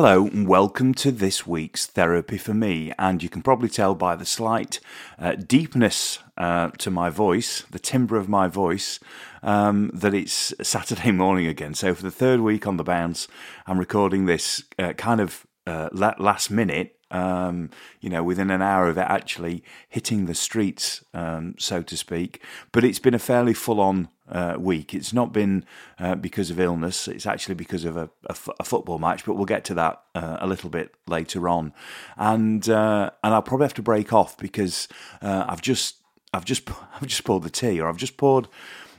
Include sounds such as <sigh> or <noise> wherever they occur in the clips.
Hello, and welcome to this week's Therapy for Me. And you can probably tell by the slight uh, deepness uh, to my voice, the timbre of my voice, um, that it's Saturday <laughs> morning again. So, for the third week on the bounce, I'm recording this uh, kind of uh, last minute um, you know, within an hour of it actually hitting the streets, um, so to speak. But it's been a fairly full on uh, week. It's not been uh, because of illness, it's actually because of a, a, f- a football match, but we'll get to that uh, a little bit later on. And, uh, and I'll probably have to break off because uh, I've just. I've just <laughs> I've just poured the tea, or I've just poured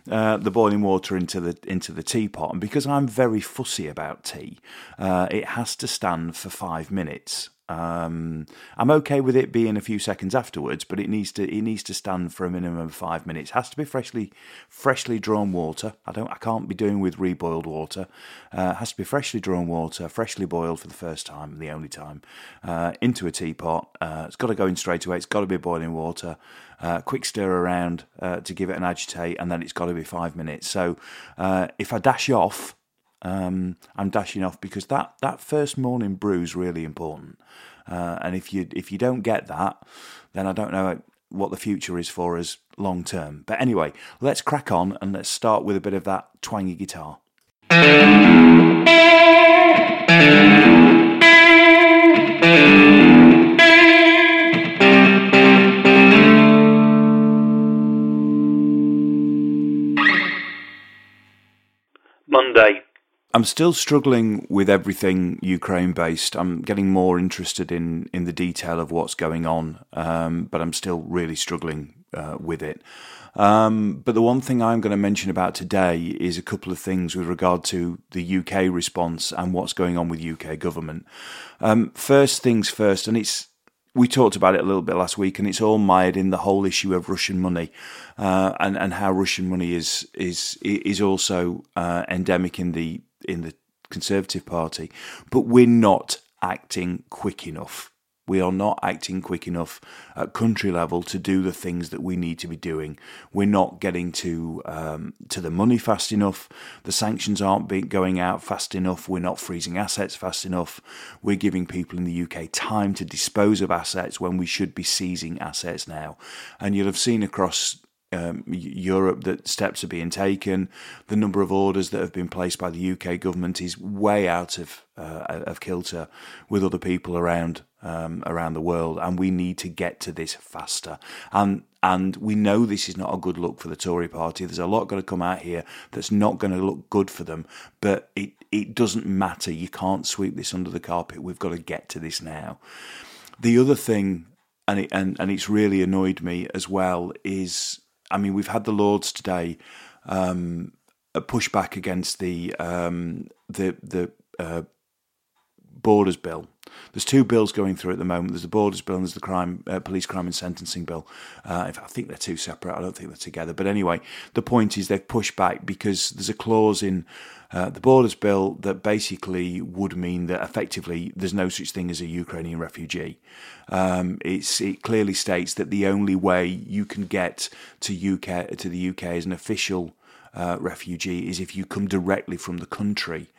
uh, the boiling water into the into the teapot, and because I'm very fussy about tea, uh, it has to stand for five minutes. Um, I'm okay with it being a few seconds afterwards, but it needs to it needs to stand for a minimum of five minutes. It has to be freshly freshly drawn water. I don't I can't be doing with reboiled water. Uh, has to be freshly drawn water, freshly boiled for the first time and the only time, uh, into a teapot. Uh, it's got to go in straight away. It's got to be boiling water. Uh, quick stir around uh, to give it an agitate, and then it's got to be five minutes. So uh, if I dash off um, I'm dashing off because that, that first morning brew is really important. Uh, and if you if you don't get that, then I don't know what the future is for us long term. But anyway, let's crack on and let's start with a bit of that twangy guitar. I'm still struggling with everything Ukraine based. I'm getting more interested in, in the detail of what's going on, um, but I'm still really struggling uh, with it. Um, but the one thing I'm going to mention about today is a couple of things with regard to the UK response and what's going on with UK government. Um, first things first, and it's we talked about it a little bit last week, and it's all mired in the whole issue of Russian money, uh, and and how Russian money is is is also uh, endemic in the in the Conservative Party, but we're not acting quick enough. We are not acting quick enough at country level to do the things that we need to be doing. We're not getting to um, to the money fast enough. The sanctions aren't being, going out fast enough. We're not freezing assets fast enough. We're giving people in the UK time to dispose of assets when we should be seizing assets now. And you'll have seen across um, Europe that steps are being taken. The number of orders that have been placed by the UK government is way out of uh, of kilter with other people around um, around the world, and we need to get to this faster. And and we know this is not a good look for the Tory Party. There's a lot going to come out here that's not going to look good for them, but it it doesn't matter. You can't sweep this under the carpet. We've got to get to this now. The other thing, and it, and and it's really annoyed me as well, is I mean, we've had the Lords today um, push back against the um, the the uh, Borders Bill. There's two bills going through at the moment. There's the Borders Bill and there's the crime, uh, Police Crime and Sentencing Bill. Uh, I think they're two separate. I don't think they're together. But anyway, the point is they've pushed back because there's a clause in uh, the Borders Bill that basically would mean that effectively there's no such thing as a Ukrainian refugee. Um, it clearly states that the only way you can get to UK to the UK as an official uh, refugee is if you come directly from the country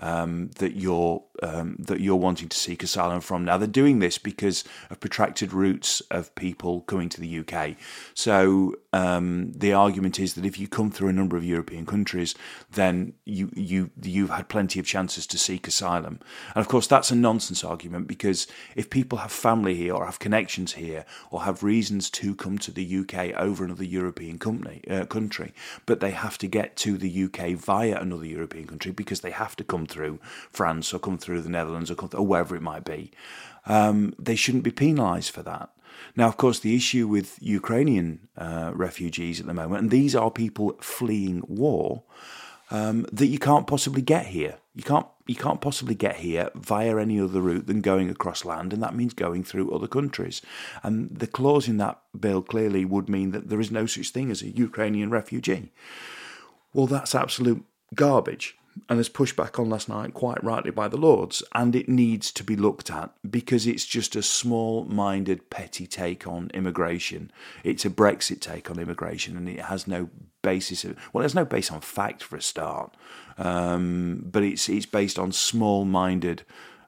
um, that you're um, that you're wanting to seek asylum from. Now they're doing this because of protracted routes of people coming to the UK. So um, the argument is that if you come through a number of European countries, then you you you've had plenty of chances to seek asylum. And of course, that's a nonsense argument because if people have family here or have connections here or have reasons to come to the UK over another European company uh, country, but they have to get to the UK via another European country because they have to come through France or come through the Netherlands or, through, or wherever it might be, um, they shouldn't be penalised for that. Now, of course, the issue with Ukrainian uh, refugees at the moment, and these are people fleeing war, um, that you can't possibly get here. You can't you can't possibly get here via any other route than going across land, and that means going through other countries. And the clause in that bill clearly would mean that there is no such thing as a Ukrainian refugee. Well, that's absolute garbage and as pushed back on last night quite rightly by the Lords, and it needs to be looked at because it's just a small minded, petty take on immigration. It's a Brexit take on immigration, and it has no basis of well, there's no base on fact for a start, um, but it's it's based on small minded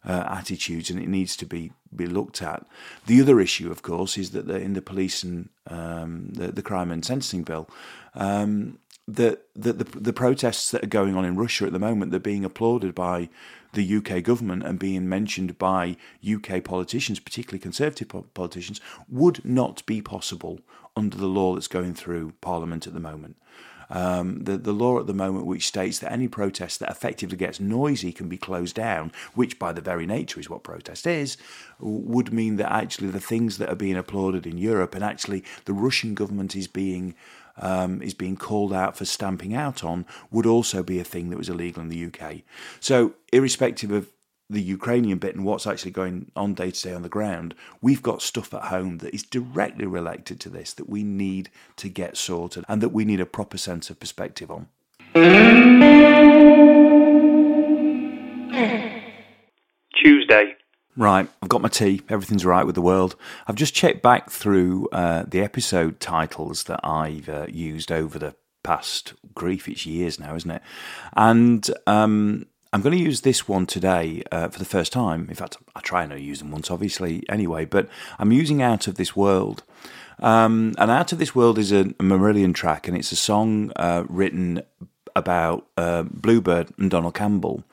uh, attitudes, and it needs to be be looked at. The other issue, of course, is that the, in the police and um, the, the crime and sentencing bill, um, that the, the, the protests that are going on in Russia at the moment, they're being applauded by the UK government and being mentioned by UK politicians, particularly Conservative politicians, would not be possible under the law that's going through Parliament at the moment. Um, the, the law at the moment, which states that any protest that effectively gets noisy can be closed down, which by the very nature is what protest is, would mean that actually the things that are being applauded in Europe and actually the Russian government is being um, is being called out for stamping out on would also be a thing that was illegal in the UK. So, irrespective of the Ukrainian bit and what's actually going on day to day on the ground, we've got stuff at home that is directly related to this that we need to get sorted and that we need a proper sense of perspective on. Tuesday. Right, I've got my tea. Everything's right with the world. I've just checked back through uh, the episode titles that I've uh, used over the past grief. It's years now, isn't it? And um, I'm going to use this one today uh, for the first time. In fact, I try and use them once, obviously, anyway, but I'm using Out of This World. Um, and Out of This World is a, a Marillion track, and it's a song uh, written about uh, Bluebird and Donald Campbell.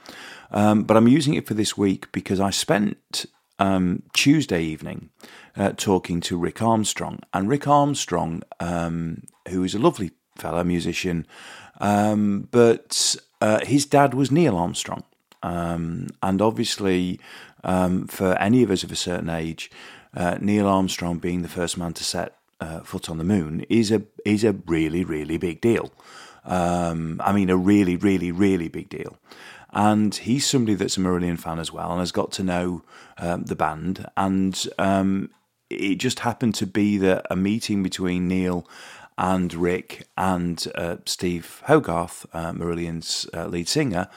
Um, but I'm using it for this week because I spent um, Tuesday evening uh, talking to Rick Armstrong. And Rick Armstrong, um, who is a lovely fellow musician, um, but uh, his dad was Neil Armstrong. Um, and obviously, um, for any of us of a certain age, uh, Neil Armstrong being the first man to set uh, foot on the moon is a is a really really big deal. Um, I mean, a really really really big deal. And he's somebody that's a Marillion fan as well, and has got to know um, the band. And um, it just happened to be that a meeting between Neil and Rick and uh, Steve Hogarth, uh, Marillion's uh, lead singer,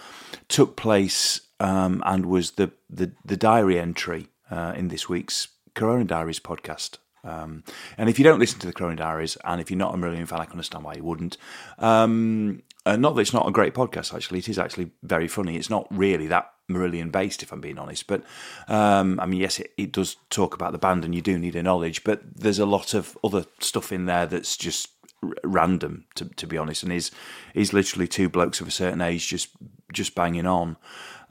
took place um, and was the, the, the diary entry uh, in this week's Corona Diaries podcast. Um, and if you don't listen to the Corona Diaries, and if you're not a Marillion fan, I can understand why you wouldn't. Um, uh, not that it's not a great podcast, actually. It is actually very funny. It's not really that Marillion based, if I'm being honest. But um, I mean, yes, it, it, does talk about the band, and you do need a knowledge. But there's a lot of other stuff in there that's just r- random, to, to be honest. And is is literally two blokes of a certain age just just banging on.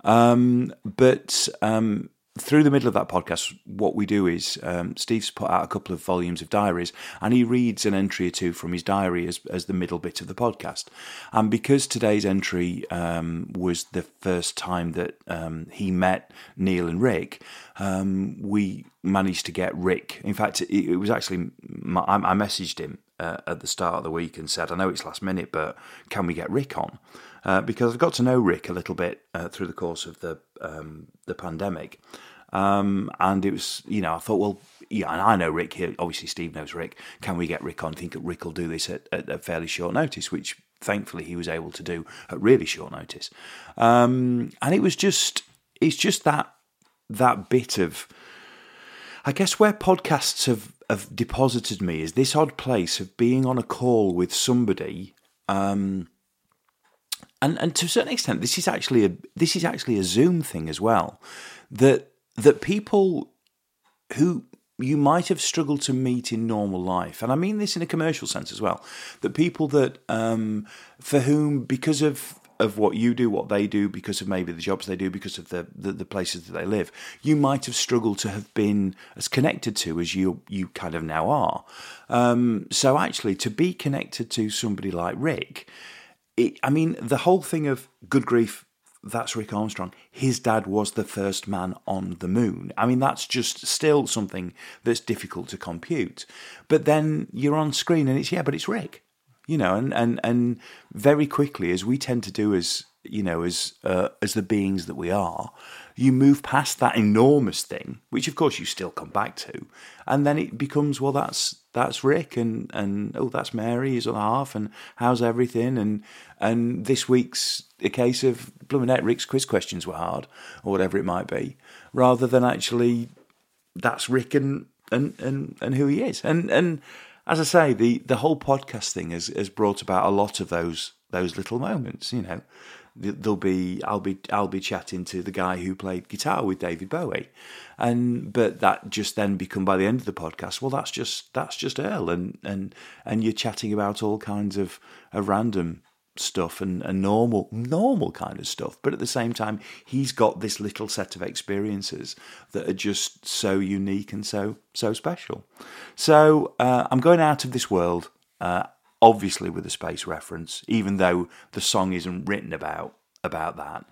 Um, but um, through the middle of that podcast, what we do is um, Steve's put out a couple of volumes of diaries, and he reads an entry or two from his diary as, as the middle bit of the podcast. And because today's entry um, was the first time that um, he met Neil and Rick, um, we managed to get Rick. In fact, it, it was actually my, I, messaged him uh, at the start of the week and said, "I know it's last minute, but can we get Rick on?" Uh, because I've got to know Rick a little bit uh, through the course of the um, the pandemic. Um, and it was, you know, I thought, well, yeah, and I know Rick here. Obviously, Steve knows Rick. Can we get Rick on? I think Rick will do this at, at a fairly short notice, which thankfully he was able to do at really short notice. Um, and it was just, it's just that that bit of, I guess, where podcasts have have deposited me is this odd place of being on a call with somebody. Um, and, and to a certain extent, this is actually a this is actually a Zoom thing as well. That that people who you might have struggled to meet in normal life, and I mean this in a commercial sense as well, that people that um, for whom because of of what you do, what they do, because of maybe the jobs they do, because of the, the, the places that they live, you might have struggled to have been as connected to as you you kind of now are. Um, so actually, to be connected to somebody like Rick, it, I mean, the whole thing of good grief that's Rick Armstrong. His dad was the first man on the moon. I mean, that's just still something that's difficult to compute. But then you're on screen and it's, yeah, but it's Rick. You know, and, and, and very quickly, as we tend to do as, you know, as, uh, as the beings that we are, you move past that enormous thing, which of course you still come back to, and then it becomes well, that's that's Rick, and and oh, that's Mary, his other half, and how's everything, and and this week's a case of blooming Rick's quiz questions were hard, or whatever it might be, rather than actually that's Rick and and and and who he is, and and as I say, the the whole podcast thing has has brought about a lot of those those little moments, you know. There'll be I'll be I'll be chatting to the guy who played guitar with David Bowie, and but that just then become by the end of the podcast. Well, that's just that's just Earl, and and and you're chatting about all kinds of of random stuff and, and normal normal kind of stuff. But at the same time he's got this little set of experiences that are just so unique and so so special. So uh, i'm going out of this world uh, obviously with a space reference, even though the song isn't written about about that.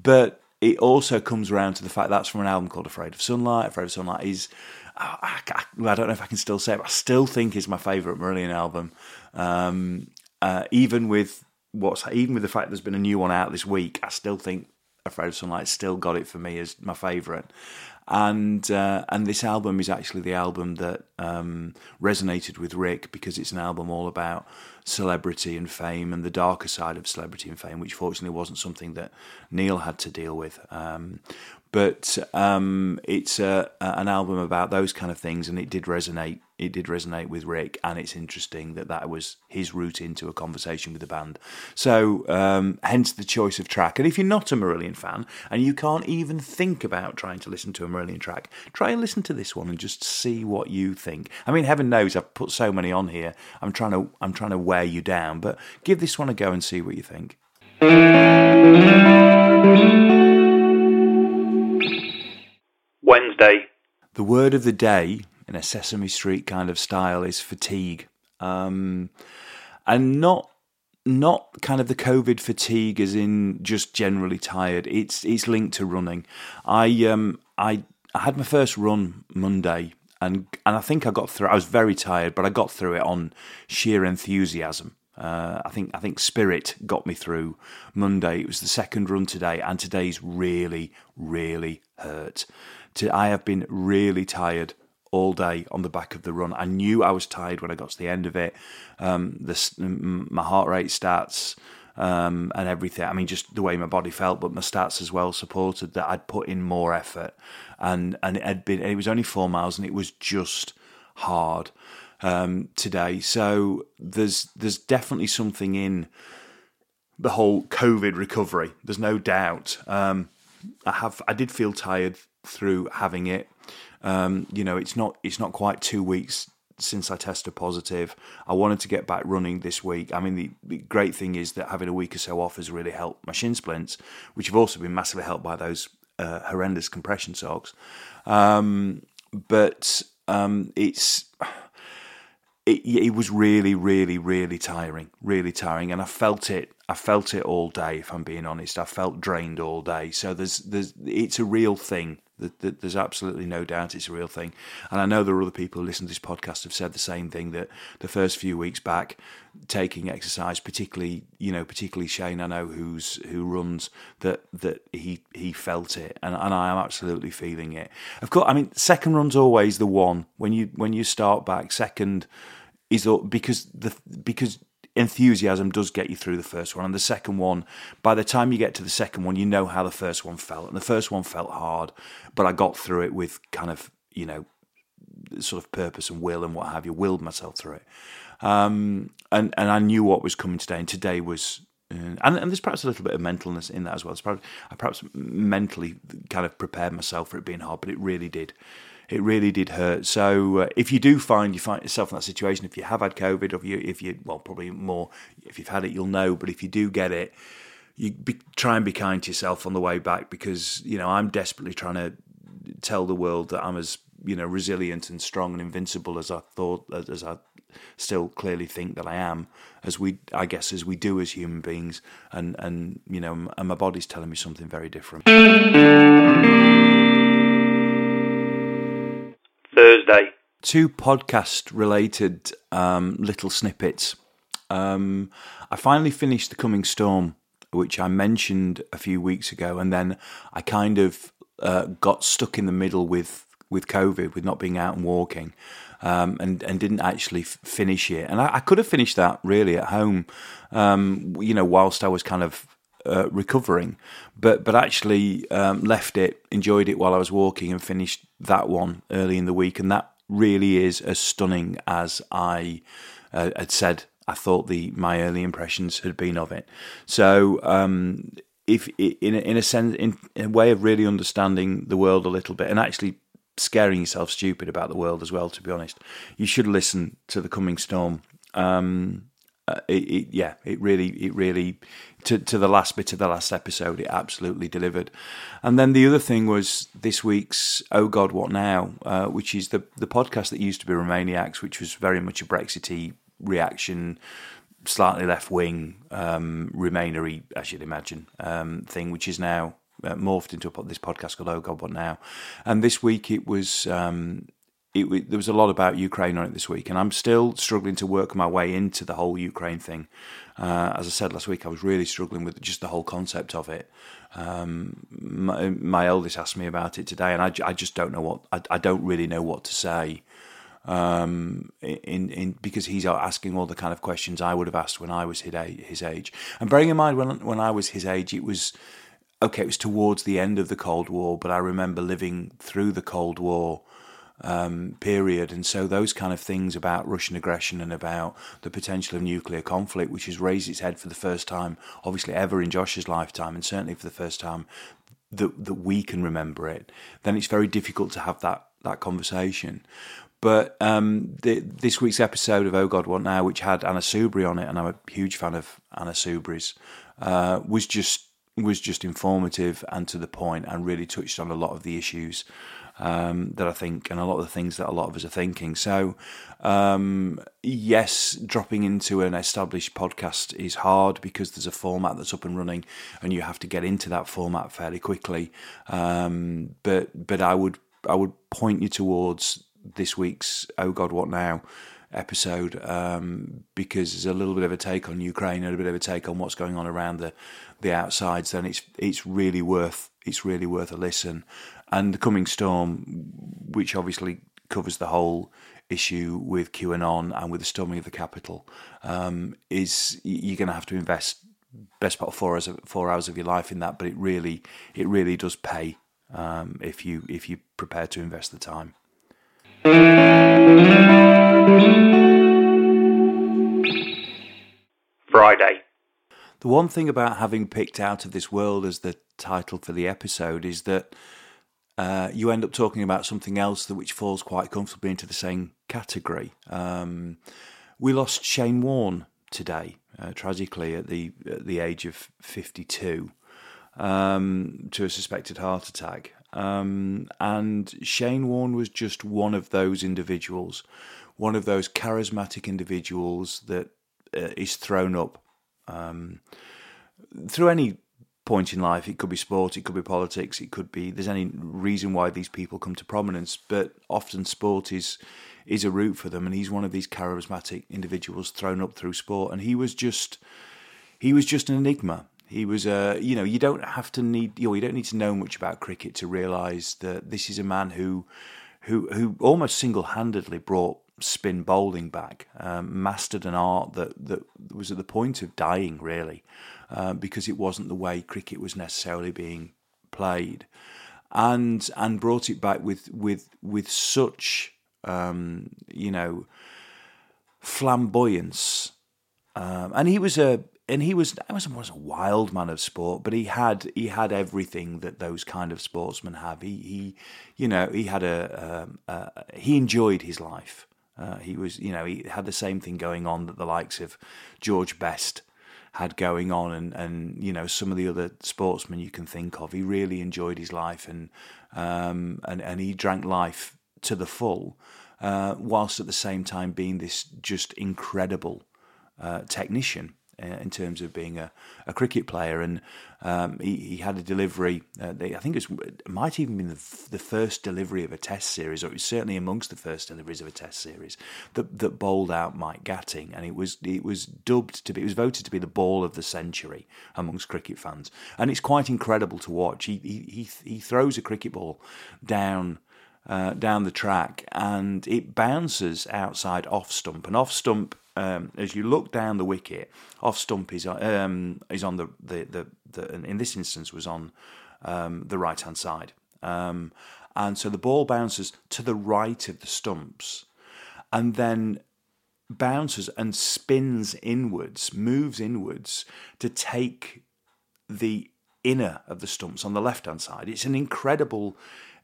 But it also comes around to the fact that's from an album called Afraid of Sunlight. Afraid of Sunlight is, I, I, I don't know if I can still say it, but I still think is my favourite Marillion album. Um, uh, even with what's even with the fact there's been a new one out this week, I still think Afraid of Sunlight still got it for me as my favourite and uh, and this album is actually the album that um, resonated with Rick because it's an album all about celebrity and fame and the darker side of celebrity and fame, which fortunately wasn't something that Neil had to deal with. Um, but um, it's a, an album about those kind of things, and it did resonate. It did resonate with Rick, and it's interesting that that was his route into a conversation with the band. So, um, hence the choice of track. And if you're not a Marillion fan and you can't even think about trying to listen to a Marillion track, try and listen to this one and just see what you think. I mean, heaven knows I've put so many on here. I'm trying to I'm trying to wear you down, but give this one a go and see what you think. Wednesday. The word of the day in a Sesame Street kind of style is fatigue, um, and not not kind of the COVID fatigue, as in just generally tired. It's it's linked to running. I um I I had my first run Monday, and and I think I got through. I was very tired, but I got through it on sheer enthusiasm. Uh, I think I think Spirit got me through Monday. It was the second run today, and today's really, really hurt to, I have been really tired all day on the back of the run. I knew I was tired when I got to the end of it. Um, my heart rate stats um, and everything. I mean, just the way my body felt, but my stats as well supported that I'd put in more effort, and and it had been. It was only four miles, and it was just hard um, today. So there's there's definitely something in the whole COVID recovery. There's no doubt. Um, I have I did feel tired through having it. Um, you know, it's not it's not quite two weeks since I tested positive. I wanted to get back running this week. I mean, the, the, great thing is that having a week or so off has really helped my shin splints, which have also been massively helped by those uh, horrendous compression socks. Um, but um, it's it, it was really, really, really tiring, really tiring, and I felt it. I felt it all day. If I'm being honest, I felt drained all day. So there's, there's, it's a real thing. There's absolutely no doubt it's a real thing, and I know there are other people who listen to this podcast have said the same thing. That the first few weeks back, taking exercise, particularly you know, particularly Shane, I know who's who runs that that he he felt it, and, and I am absolutely feeling it. Of course, I mean, second run's always the one when you when you start back. Second is because the because enthusiasm does get you through the first one and the second one by the time you get to the second one you know how the first one felt and the first one felt hard but i got through it with kind of you know sort of purpose and will and what have you willed myself through it um, and and i knew what was coming today and today was uh, and, and there's perhaps a little bit of mentalness in that as well. Probably, I perhaps mentally kind of prepared myself for it being hard, but it really did it really did hurt. So uh, if you do find you find yourself in that situation, if you have had COVID, or if you, if you well, probably more, if you've had it, you'll know. But if you do get it, you be, try and be kind to yourself on the way back because you know I'm desperately trying to tell the world that I'm as you know resilient and strong and invincible as I thought as I still clearly think that I am as we I guess as we do as human beings and and you know and my body's telling me something very different. Two podcast related um, little snippets. Um, I finally finished The Coming Storm, which I mentioned a few weeks ago, and then I kind of uh, got stuck in the middle with, with COVID, with not being out and walking. Um, and and didn't actually f- finish it. And I, I, could have finished that really at home, um, you know, whilst I was kind of uh, recovering, but but actually um, left it, enjoyed it while I was walking, and finished that one early in the week, and that really is as stunning as I uh, had said I thought the my early impressions had been of it. So um, if in a, in a sense, in, a way of really understanding the world a little bit, and actually scaring yourself stupid about the world as well. To be honest, you should listen to the coming storm. Um, uh, it, it, yeah, it really, it really, to to the last bit of the last episode, it absolutely delivered. And then the other thing was this week's "Oh God, What Now," uh, which is the the podcast that used to be Remainiacs, which was very much a Brexity reaction slightly left wing, um, Remainery, as you'd imagine, um, thing, which is now uh, morphed into a, this podcast called Oh God, What Now? And this week it was. Um, it, there was a lot about Ukraine on it this week, and I'm still struggling to work my way into the whole Ukraine thing. Uh, as I said last week, I was really struggling with just the whole concept of it. Um, my, my, eldest asked me about it today, and I, I just don't know what I, I don't really know what to say um, in in because he's asking all the kind of questions I would have asked when I was his age. And bearing in mind when when I was his age, it was okay. It was towards the end of the Cold War, but I remember living through the Cold War um, period, and so those kind of things about Russian aggression and about the potential of nuclear conflict, which has raised its head for the first time, obviously ever in Josh's lifetime, and certainly for the first time that that we can remember it, then it's very difficult to have that that conversation. But um, the, this week's episode of Oh God What Now, which had Anna Soubry on it, and I'm a huge fan of Anna Soubry's, uh, was just was just informative and to the point, and really touched on a lot of the issues um, that I think, and a lot of the things that a lot of us are thinking. So, um, yes, dropping into an established podcast is hard because there's a format that's up and running, and you have to get into that format fairly quickly. Um, but but I would I would point you towards this week's Oh God, What Now episode um, because there's a little bit of a take on Ukraine and a bit of a take on what's going on around the the outsides. Then it's it's really worth it's really worth a listen. And the coming storm, which obviously covers the whole issue with QAnon and with the storming of the Capitol, um, is you're going to have to invest best part of four hours of, four hours of your life in that. But it really it really does pay um, if you if you prepare to invest the time. Friday. The one thing about having picked Out of This World as the title for the episode is that uh, you end up talking about something else that which falls quite comfortably into the same category. Um, we lost Shane Warne today, uh, tragically at the at the age of 52, um, to a suspected heart attack. Um, and Shane Warne was just one of those individuals, one of those charismatic individuals that uh, is thrown up um, through any point in life. It could be sport, it could be politics, it could be there's any reason why these people come to prominence, but often sport is is a route for them, and he's one of these charismatic individuals thrown up through sport, and he was just he was just an enigma. He was a, uh, you know, you don't have to need, you know, you don't need to know much about cricket to realise that this is a man who, who, who almost single-handedly brought spin bowling back, um, mastered an art that that was at the point of dying, really, uh, because it wasn't the way cricket was necessarily being played, and and brought it back with with with such, um, you know, flamboyance. Um, and he was a and he was I was, was a wild man of sport, but he had he had everything that those kind of sportsmen have. He he, you know, he had a, a he enjoyed his life. Uh, he was, you know, he had the same thing going on that the likes of George Best had going on, and and you know some of the other sportsmen you can think of. He really enjoyed his life, and um, and and he drank life to the full, uh, whilst at the same time being this just incredible uh, technician in terms of being a, a cricket player. And um, he, he, had a delivery, uh, they, I think it, was, it might even been the, the, first delivery of a test series, or it was certainly amongst the first deliveries of a test series, that, that bowled out Mike Gatting. And it was, it was dubbed to be, it was voted to be the ball of the century amongst cricket fans. And it's quite incredible to watch. He, he, he throws a cricket ball down. Uh, down the track and it bounces outside off stump and off stump um, as you look down the wicket, off stump is um, is on the, the, the, the in this instance was on um, the right hand side, um, and so the ball bounces to the right of the stumps, and then bounces and spins inwards, moves inwards to take the inner of the stumps on the left hand side. It's an incredible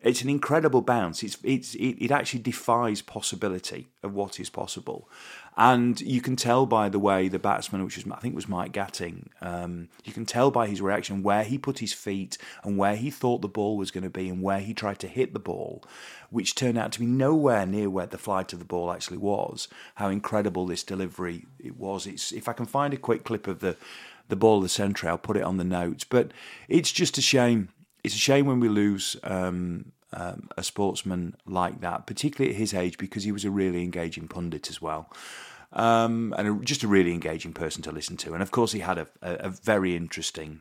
it's an incredible bounce. It's, it's, it, it actually defies possibility of what is possible. And you can tell by the way the batsman, which was, I think was Mike Gatting, um, you can tell by his reaction where he put his feet and where he thought the ball was going to be and where he tried to hit the ball, which turned out to be nowhere near where the flight of the ball actually was. How incredible this delivery it was. It's if I can find a quick clip of the the ball of the centre, I'll put it on the notes. But it's just a shame it's a shame when we lose um, um, a sportsman like that, particularly at his age, because he was a really engaging pundit as well. Um, and a, just a really engaging person to listen to. And of course, he had a, a, a very interesting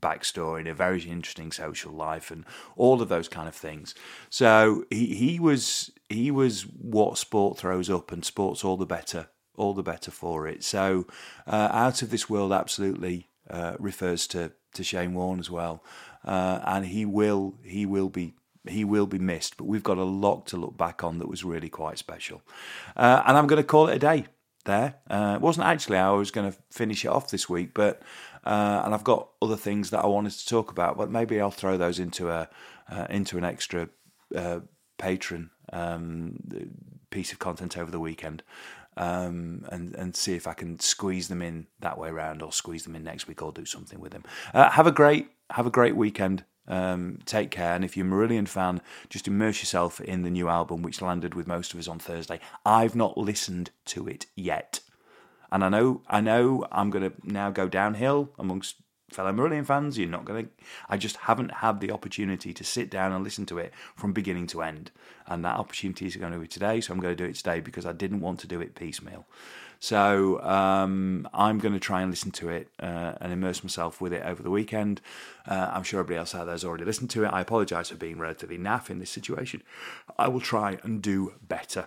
backstory and a very interesting social life and all of those kind of things. So he, he was he was what sport throws up, and sport's all the better, all the better for it. So uh, out of this world, absolutely uh, refers to to Shane Warne as well uh, and he will he will be he will be missed. But we've got a lot to look back on that was really quite special, uh, and I'm going to call it a day. There, uh, it wasn't actually how I was going to finish it off this week, but uh, and I've got other things that I wanted to talk about, but maybe I'll throw those into a uh, into an extra uh, patron um, piece of content over the weekend. Um, and and see if I can squeeze them in that way around, or squeeze them in next week, or do something with them. Uh, have a great have a great weekend. Um, take care. And if you're a Marillion fan, just immerse yourself in the new album, which landed with most of us on Thursday. I've not listened to it yet. And I know, I know, I'm going to now go downhill amongst fellow Marillion fans. You're not going to. I just haven't had the opportunity to sit down and listen to it from beginning to end, and that opportunity is going to be today. So I'm going to do it today because I didn't want to do it piecemeal. So um, I'm going to try and listen to it uh, and immerse myself with it over the weekend. Uh, I'm sure everybody else out there has already listened to it. I apologise for being relatively naff in this situation. I will try and do better.